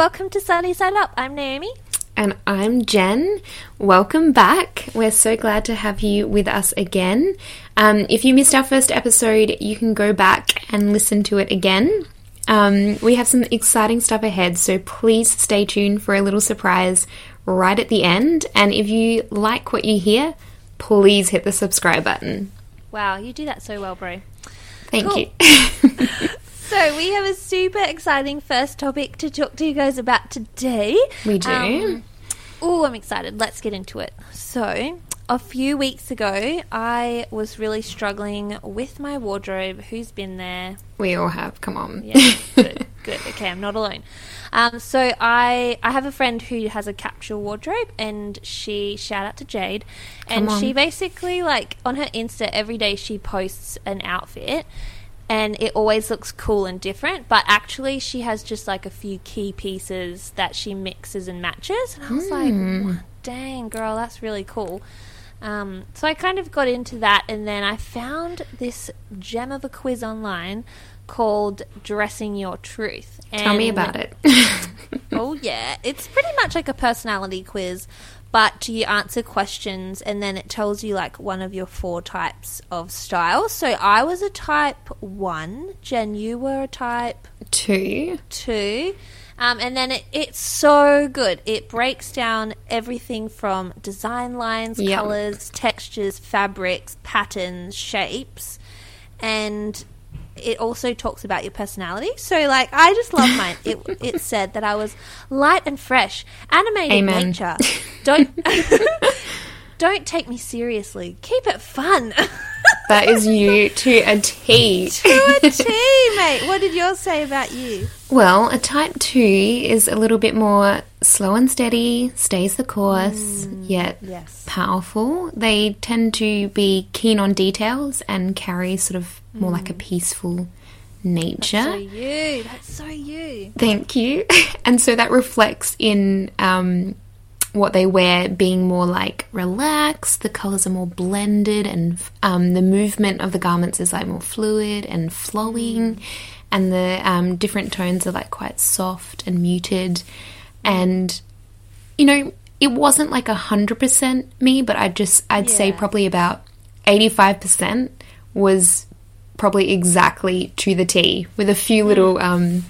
welcome to Sunny Side Up. I'm Naomi. And I'm Jen. Welcome back. We're so glad to have you with us again. Um, if you missed our first episode, you can go back and listen to it again. Um, we have some exciting stuff ahead, so please stay tuned for a little surprise right at the end. And if you like what you hear, please hit the subscribe button. Wow, you do that so well, bro. Thank Cool. you. So, we have a super exciting first topic to talk to you guys about today. we do. Um, oh, I'm excited. Let's get into it. So, a few weeks ago, I was really struggling with my wardrobe. Who's been there? we all have. Come on. Yeah, good, good. Okay, I'm not alone. Um, so I I have a friend who has a capsule wardrobe, and she shout out to Jade, and she basically like on her Insta every day she posts an outfit. And it always looks cool and different, but actually, she has just like a few key pieces that she mixes and matches. And I was like, dang, girl, that's really cool. Um, so I kind of got into that, and then I found this gem of a quiz online called Dressing Your Truth. Tell me about it. Oh, yeah. It's pretty much like a personality quiz, but you answer questions and then it tells you like one of your four types of styles. So I was a type one, Jen, you were a type Two. two. Um, and then it, it's so good. It breaks down everything from design lines, Yep. colors, textures, fabrics, patterns, shapes, and it also talks about your personality. So, like, I just love mine. It, it said that I was light and fresh, animated Amen. nature. Don't don't take me seriously. Keep it fun. That is you to a T. to a T, mate. What did yours say about you? Well, a type 2 is a little bit more slow and steady, stays the course, yet Mm, yes. powerful. They tend to be keen on details and carry sort of more like a peaceful nature. Mm. So you. That's so you. Thank you. And so that reflects in um, what they wear being more like relaxed, the colors are more blended, and um, the movement of the garments is like more fluid and flowing, and the um, different tones are like quite soft and muted. And, you know, it wasn't like a 100% me, but I'd just, I'd say probably about 85% was probably exactly to the T with a few little um,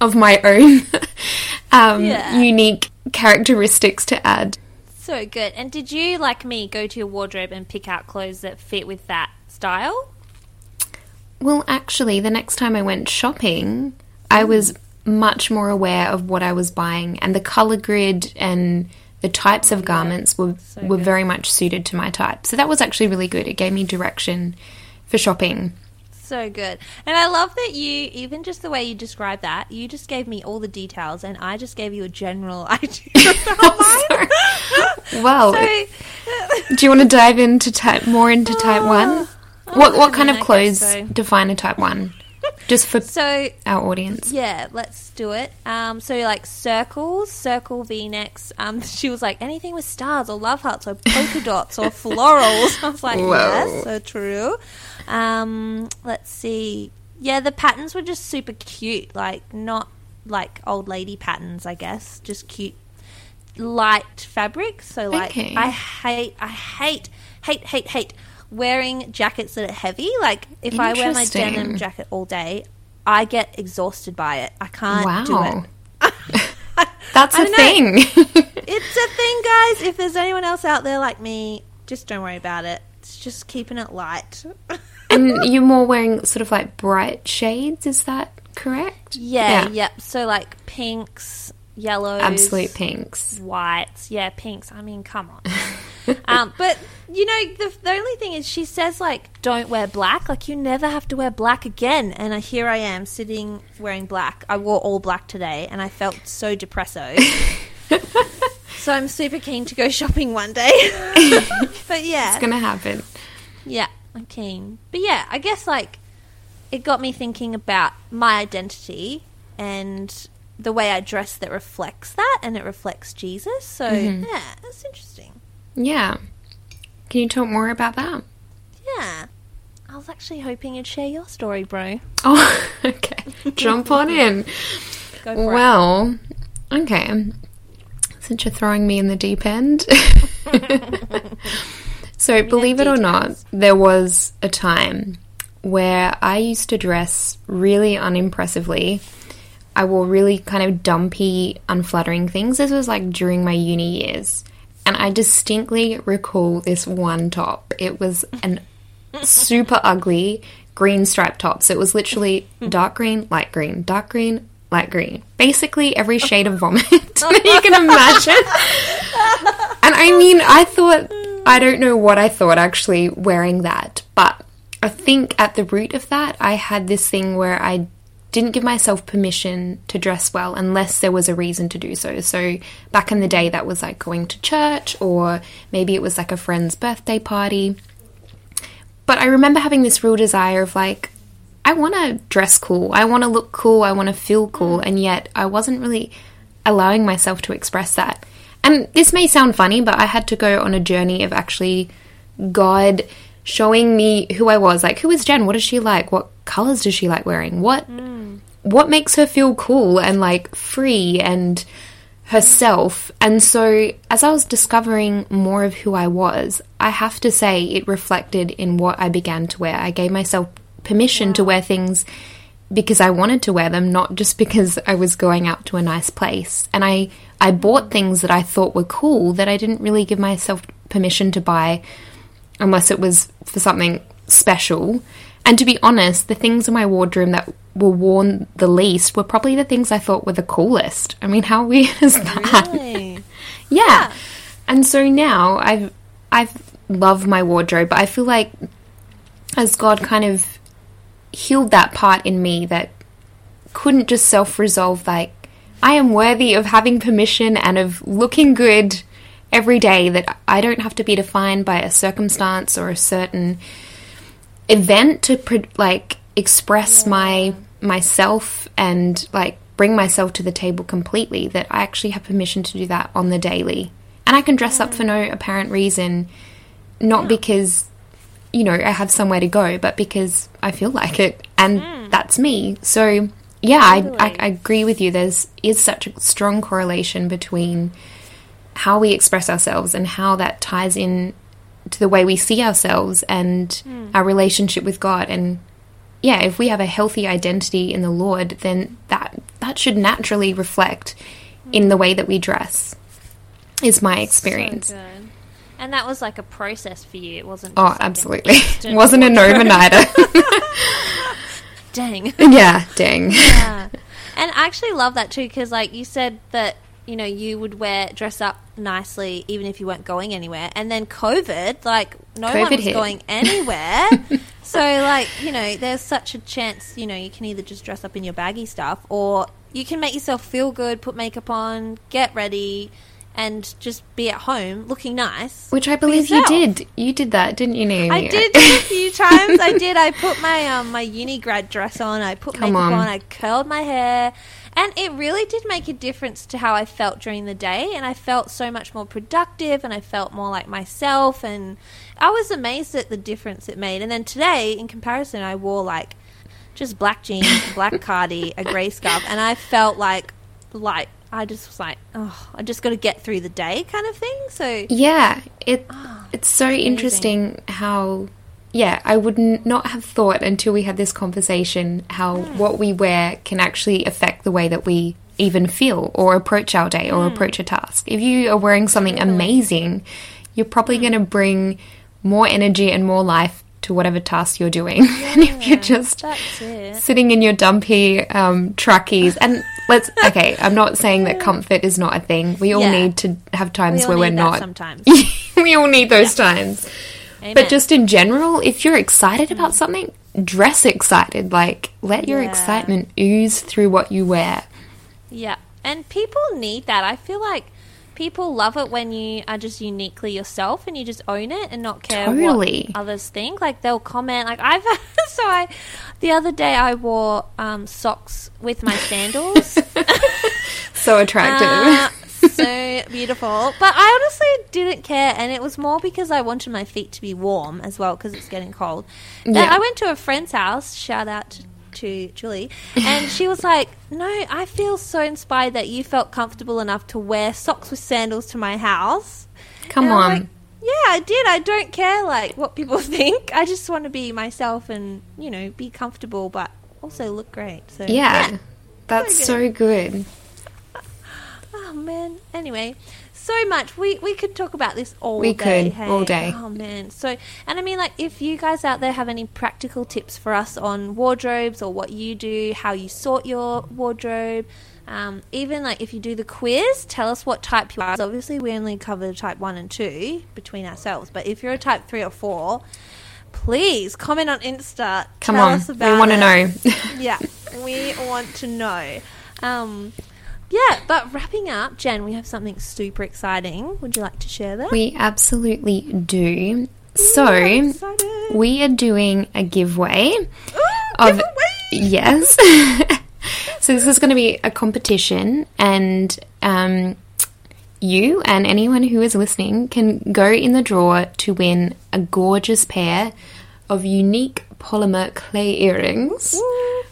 of my own um, Yeah. unique characteristics to add. So good. And did you, like me, go to your wardrobe and pick out clothes that fit with that style? Well, actually, the next time I went shopping, I was much more aware of what I was buying, and the color grid and the types of garments were So were good. very much suited to my type. So that was actually really good. It gave me direction for shopping. So good. And I love that you, even just the way you describe that, you just gave me all the details and I just gave you a general idea about mine. Well, So, do you want to dive into type more into type one? Oh, what what kind of clothes so. define a type one? Just for so our audience. Yeah, let's do it. Um, so like circles, circle V-necks. Um, she was like anything with stars or love hearts or polka dots or florals. I was like, Whoa. yes, so true. Um, let's see. Yeah, the patterns were just super cute. Like not like old lady patterns, I guess. Just cute, light fabric. So like, Okay. I hate, I hate, hate, hate, hate wearing jackets that are heavy. Like if I wear my denim jacket all day, I get exhausted by it. I can't do it. That's a know. thing. It's a thing, guys. If there's anyone else out there like me, just don't worry about it. It's just keeping it light. and you're more wearing sort of like bright shades, is that correct? yeah, yep. So like pinks, yellows, Absolute pinks. whites. Yeah, pinks. I mean, come on. um, but you know, the, the only thing is, she says like, don't wear black. Like, you never have to wear black again. And uh, here I am sitting wearing black. I wore all black today, and I felt so depresso. so I'm super keen to go shopping one day. but yeah, It's gonna happen. yeah, I'm keen. But yeah, I guess like it got me thinking about my identity and the way I dress that reflects that and it reflects Jesus. So yeah, that's interesting. Yeah. Can you talk more about that? Yeah. I was actually hoping you'd share your story, bro. Oh, okay. Jump on in. Go for it. Well, Okay. Since you're throwing me in the deep end. so, believe it or not, there was a time where I used to dress really unimpressively. I wore really kind of dumpy, unflattering things. This was like during my uni years. And I distinctly recall this one top. It was an super ugly green striped top. So it was literally dark green, light green, dark green, light green. Basically every shade of vomit that you can imagine. And I mean, I thought, I don't know what I thought actually wearing that, but I think at the root of that, I had this thing where I didn't give myself permission to dress well unless there was a reason to do so. So back in the day, that was like going to church, or maybe it was like a friend's birthday party. But I remember having this real desire of like, I want to dress cool, I want to look cool, I want to feel cool, mm. and yet I wasn't really allowing myself to express that. And this may sound funny, but I had to go on a journey of actually God showing me who I was. Like, who is Jen? What is she like? What colors does she like wearing? What mm. What makes her feel cool and like free and herself? And so, as I was discovering more of who I was, I have to say it reflected in what I began to wear. I gave myself permission to wear things because I wanted to wear them, not just because I was going out to a nice place. And I, I bought things that I thought were cool that I didn't really give myself permission to buy unless it was for something special. And to be honest, the things in my wardrobe that were worn the least were probably the things I thought were the coolest. I mean, how weird is oh, that? Really? Yeah. And so now I've I've loved my wardrobe, but I feel like as God kind of healed that part in me that couldn't just self-resolve like I am worthy of having permission and of looking good every day that I don't have to be defined by a circumstance or a certain event to pre- like express my myself and like bring myself to the table completely that I actually have permission to do that on the daily. And I can dress up for no apparent reason not because you know I have somewhere to go but because I feel like it and hmm. that's me. So yeah, I, I, I agree with you. There's is such a strong correlation between how we express ourselves and how that ties in to the way we see ourselves and hmm. our relationship with God. And yeah, if we have a healthy identity in the Lord, then that that should naturally reflect hmm. in the way that we dress. Is my experience. So. And that was like a process for you. It wasn't. oh, absolutely. instant Wasn't an overnighter. Dang. yeah, dang. yeah. And I actually love that too because, like you said, that you know you would wear dress up nicely even if you weren't going anywhere. And then COVID, like no one was hit. going anywhere. so, like you know, there's such a chance. You know, you can either just dress up in your baggy stuff, or you can make yourself feel good, put makeup on, get ready, and just be at home looking nice. Which I believe you did. You did that, didn't you, Naomi? I did a few times. I did. I put my um my uni grad dress on. I put Come makeup on. on. I curled my hair, and it really did make a difference to how I felt during the day. And I felt so much more productive, and I felt more like myself. And I was amazed at the difference it made. And then today, in comparison, I wore like just black jeans, black cardi, a grey scarf, and I felt like like I just was like, oh, I just got to get through the day, kind of thing. So Yeah, it ah, it's so interesting how yeah, I would n- not have thought until we had this conversation how what we wear can actually affect the way that we even feel or approach our day or approach a task. If you are wearing something amazing, you're probably going to bring more energy and more life to whatever task you're doing. and if you're just sitting in your dumpy um, trackies and let's okay i'm not saying that comfort is not a thing. We all Yeah. need to have times We where we're not sometimes. we all need those times Amen. but just in general if you're excited about something dress excited like let your Yeah. excitement ooze through what you wear Yeah, and people need that. I feel like people love it when you are just uniquely yourself and you just own it and not care Totally. what others think. Like they'll comment. Like I've so I the other day I wore um, socks with my sandals. so attractive Uh, so beautiful. But I honestly didn't care, and it was more because I wanted my feet to be warm as well because it's getting cold. Yeah. I went to a friend's house. Shout out to Julie, and she was like, "No, I feel so inspired that you felt comfortable enough to wear socks with sandals to my house." Come And on. like, yeah, I did. I don't care like what people think. I just want to be myself and you know be comfortable, but also look great. So yeah. That's good. so good. Oh man. Anyway, so much. We we could talk about this all We day. could, hey? all day. Oh man. So and I mean like if you guys out there have any practical tips for us on wardrobes or what you do, how you sort your wardrobe, um, even like if you do the quiz, tell us what type you are. 'Cause Obviously, we only cover type one and two between ourselves, but if you're a type three or four. Please comment on Insta. Come tell on. We want to know. Yeah, we want to know. Um, yeah, but wrapping up, Jen, we have something super exciting. Would you like to share that? we absolutely do. So, I'm we are doing a giveaway Ooh, of giveaway! yes. so this is going to be a competition, and um, you and anyone who is listening can go in the draw to win a gorgeous pair of unique polymer clay earrings,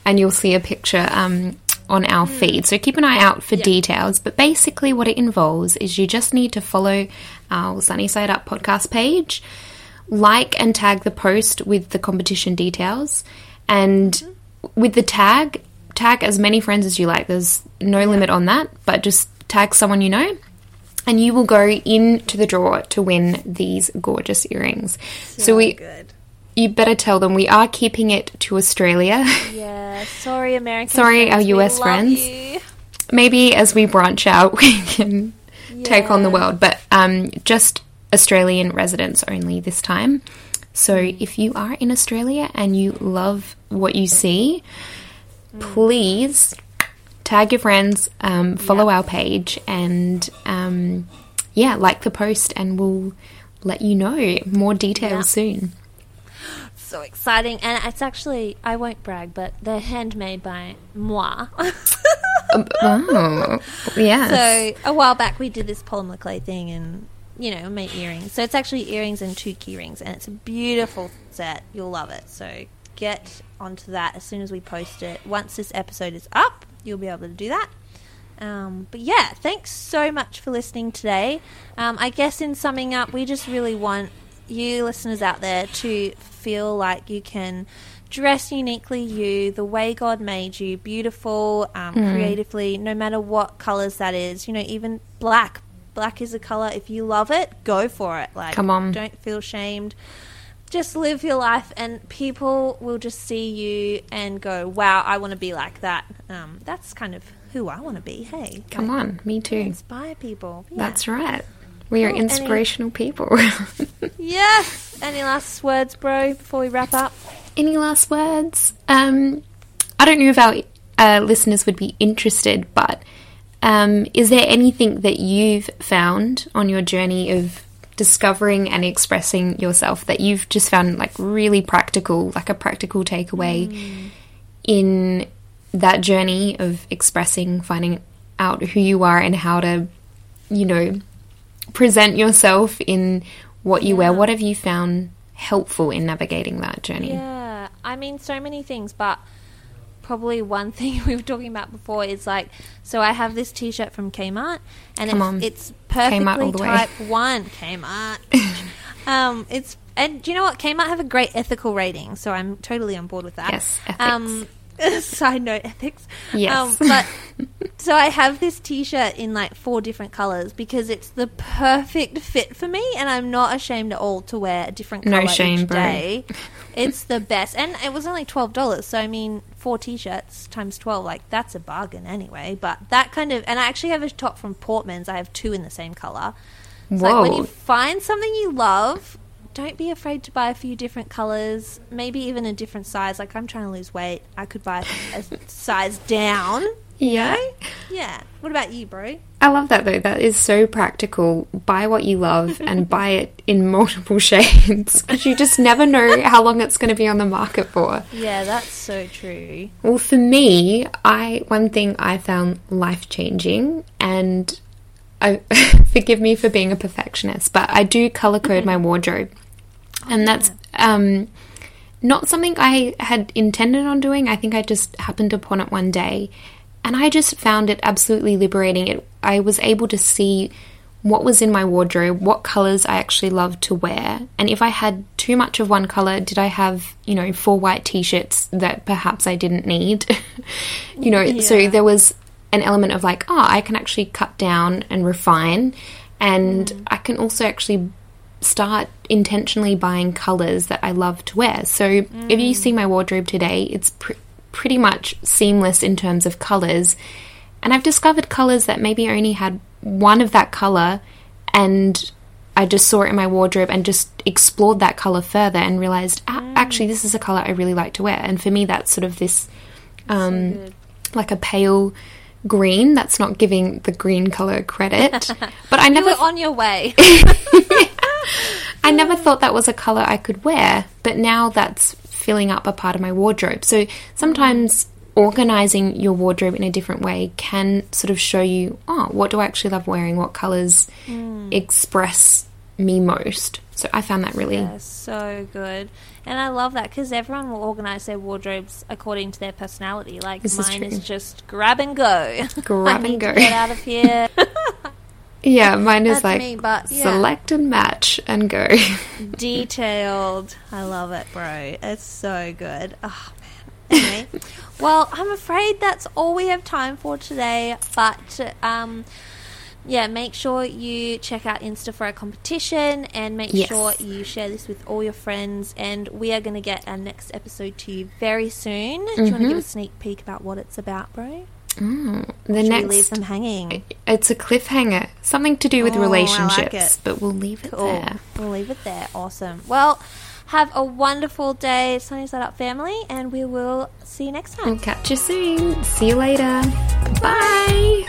and you'll see a picture um, on our hmm. feed. So keep an eye out for details. But basically, what it involves is you just need to follow our Sunny Side Up podcast page like and tag the post with the competition details and mm-hmm. with the tag tag as many friends as you like there's no limit on that but just tag someone you know and you will go into the draw to win these gorgeous earrings so we good. You better tell them we are keeping it to australia Yeah, sorry, American. Sorry, friends, our US friends. you. maybe as we branch out we can take on the world but um, just australian residents only this time so if you are in australia and you love what you see please tag your friends um, follow our page and um, yeah like the post and we'll let you know more details Yeah. soon So exciting, and it's actually I won't brag, but they're handmade by moi. oh yeah So a while back we did this polymer clay thing and you know made earrings. So it's actually earrings and two key rings, and it's a beautiful set. You'll love it. So get onto that as soon as we post it. Once this episode is up, you'll be able to do that. Um, but yeah, thanks so much for listening today. Um, I guess in summing up, we just really want you listeners out there to feel like you can dress uniquely you, the way God made you, beautiful, um, creatively, no matter what colors that is. You know, even black. Black is a color. If you love it, go for it. Like, Come on. don't feel shamed. Just live your life, and people will just see you and go, "Wow, I want to be like that." Um, that's kind of who I want to be. Hey, come like, on me too inspire people. Yeah. that's right we are. Any- inspirational people yes. Any last words, bro, before we wrap up? Any last words? Um, I don't know if our uh, listeners would be interested, but um, is there anything that you've found on your journey of discovering and expressing yourself that you've just found like really practical, like a practical takeaway in that journey of expressing, finding out who you are and how to, you know, present yourself in what you wear? What have you found helpful in navigating that journey? Yeah, I mean, so many things, but probably one thing we were talking about before is like, so I have this T-shirt from Kmart, and it's, on. it's Kmart perfectly all the way. type one Kmart. um, it's and do you know what? Kmart have a great ethical rating, so I'm totally on board with that. Yes, ethics. Um, side note, ethics. Yes. Um, but so I have this T-shirt in like four different colors because it's the perfect fit for me, and I'm not ashamed at all to wear a different color No shame, each bro. It's the best, and it was only twelve dollars. So I mean, four T-shirts times twelve, like that's a bargain anyway. But that kind of, and I actually have a top from Portman's. I have two in the same color. It's like when you find something you love, don't be afraid to buy a few different colors, maybe even a different size. Like I'm trying to lose weight, I could buy a size down. Yeah. Yeah. What about you, bro? I love that though. That is so practical. Buy what you love and buy it in multiple shades because you just never know how long it's going to be on the market for. Yeah, that's so true. Well, for me, I one thing I found life changing, and I forgive me for being a perfectionist, but I do color code my mm-hmm. wardrobe, and that's um, not something I had intended on doing. I think I just happened upon it one day. And I just found it absolutely liberating. It, I was able to see what was in my wardrobe, what colors I actually loved to wear. And if I had too much of one color, did I have, you know, four white t shirts that perhaps I didn't need? you know, yeah. so there was an element of like, oh, I can actually cut down and refine. And mm. I can also actually start intentionally buying colors that I love to wear. So mm. if you see my wardrobe today, it's pr- pretty much seamless in terms of colors. And I've discovered colors that maybe only had one of that color and I just saw it in my wardrobe and just explored that color further and realized ah, mm. actually this is a color I really like to wear. And for me, that's sort of this um, so like a pale green. That's not giving the green color credit, but I never you were on your way. I never thought that was a color I could wear, but now that's filling up a part of my wardrobe. So sometimes organizing your wardrobe in a different way can sort of show you, oh, what do I actually love wearing? What colors mm. express me most? So I found that really yeah, so good. And I love that because everyone will organize their wardrobes according to their personality. Like this mine is, is, just grab and go. Grab and go. get out of here. yeah, mine is That's like me, but, yeah. select and match and go. Detailed. I love it, bro. It's so good. Oh, anyway, well, I'm afraid that's all we have time for today. But um, yeah, make sure you check out Insta for our competition and make yes. sure you share this with all your friends. And we are going to get our next episode to you very soon. Mm-hmm. Do you want to give a sneak peek about what it's about, bro? Mm, the next leave them hanging. It's a cliffhanger, something to do with oh, relationships, like but we'll leave it cool. there. We'll leave it there. Awesome. Well, have a wonderful day, Sunny Side Up family, and we will see you next time. We'll catch you soon. See you later. Bye.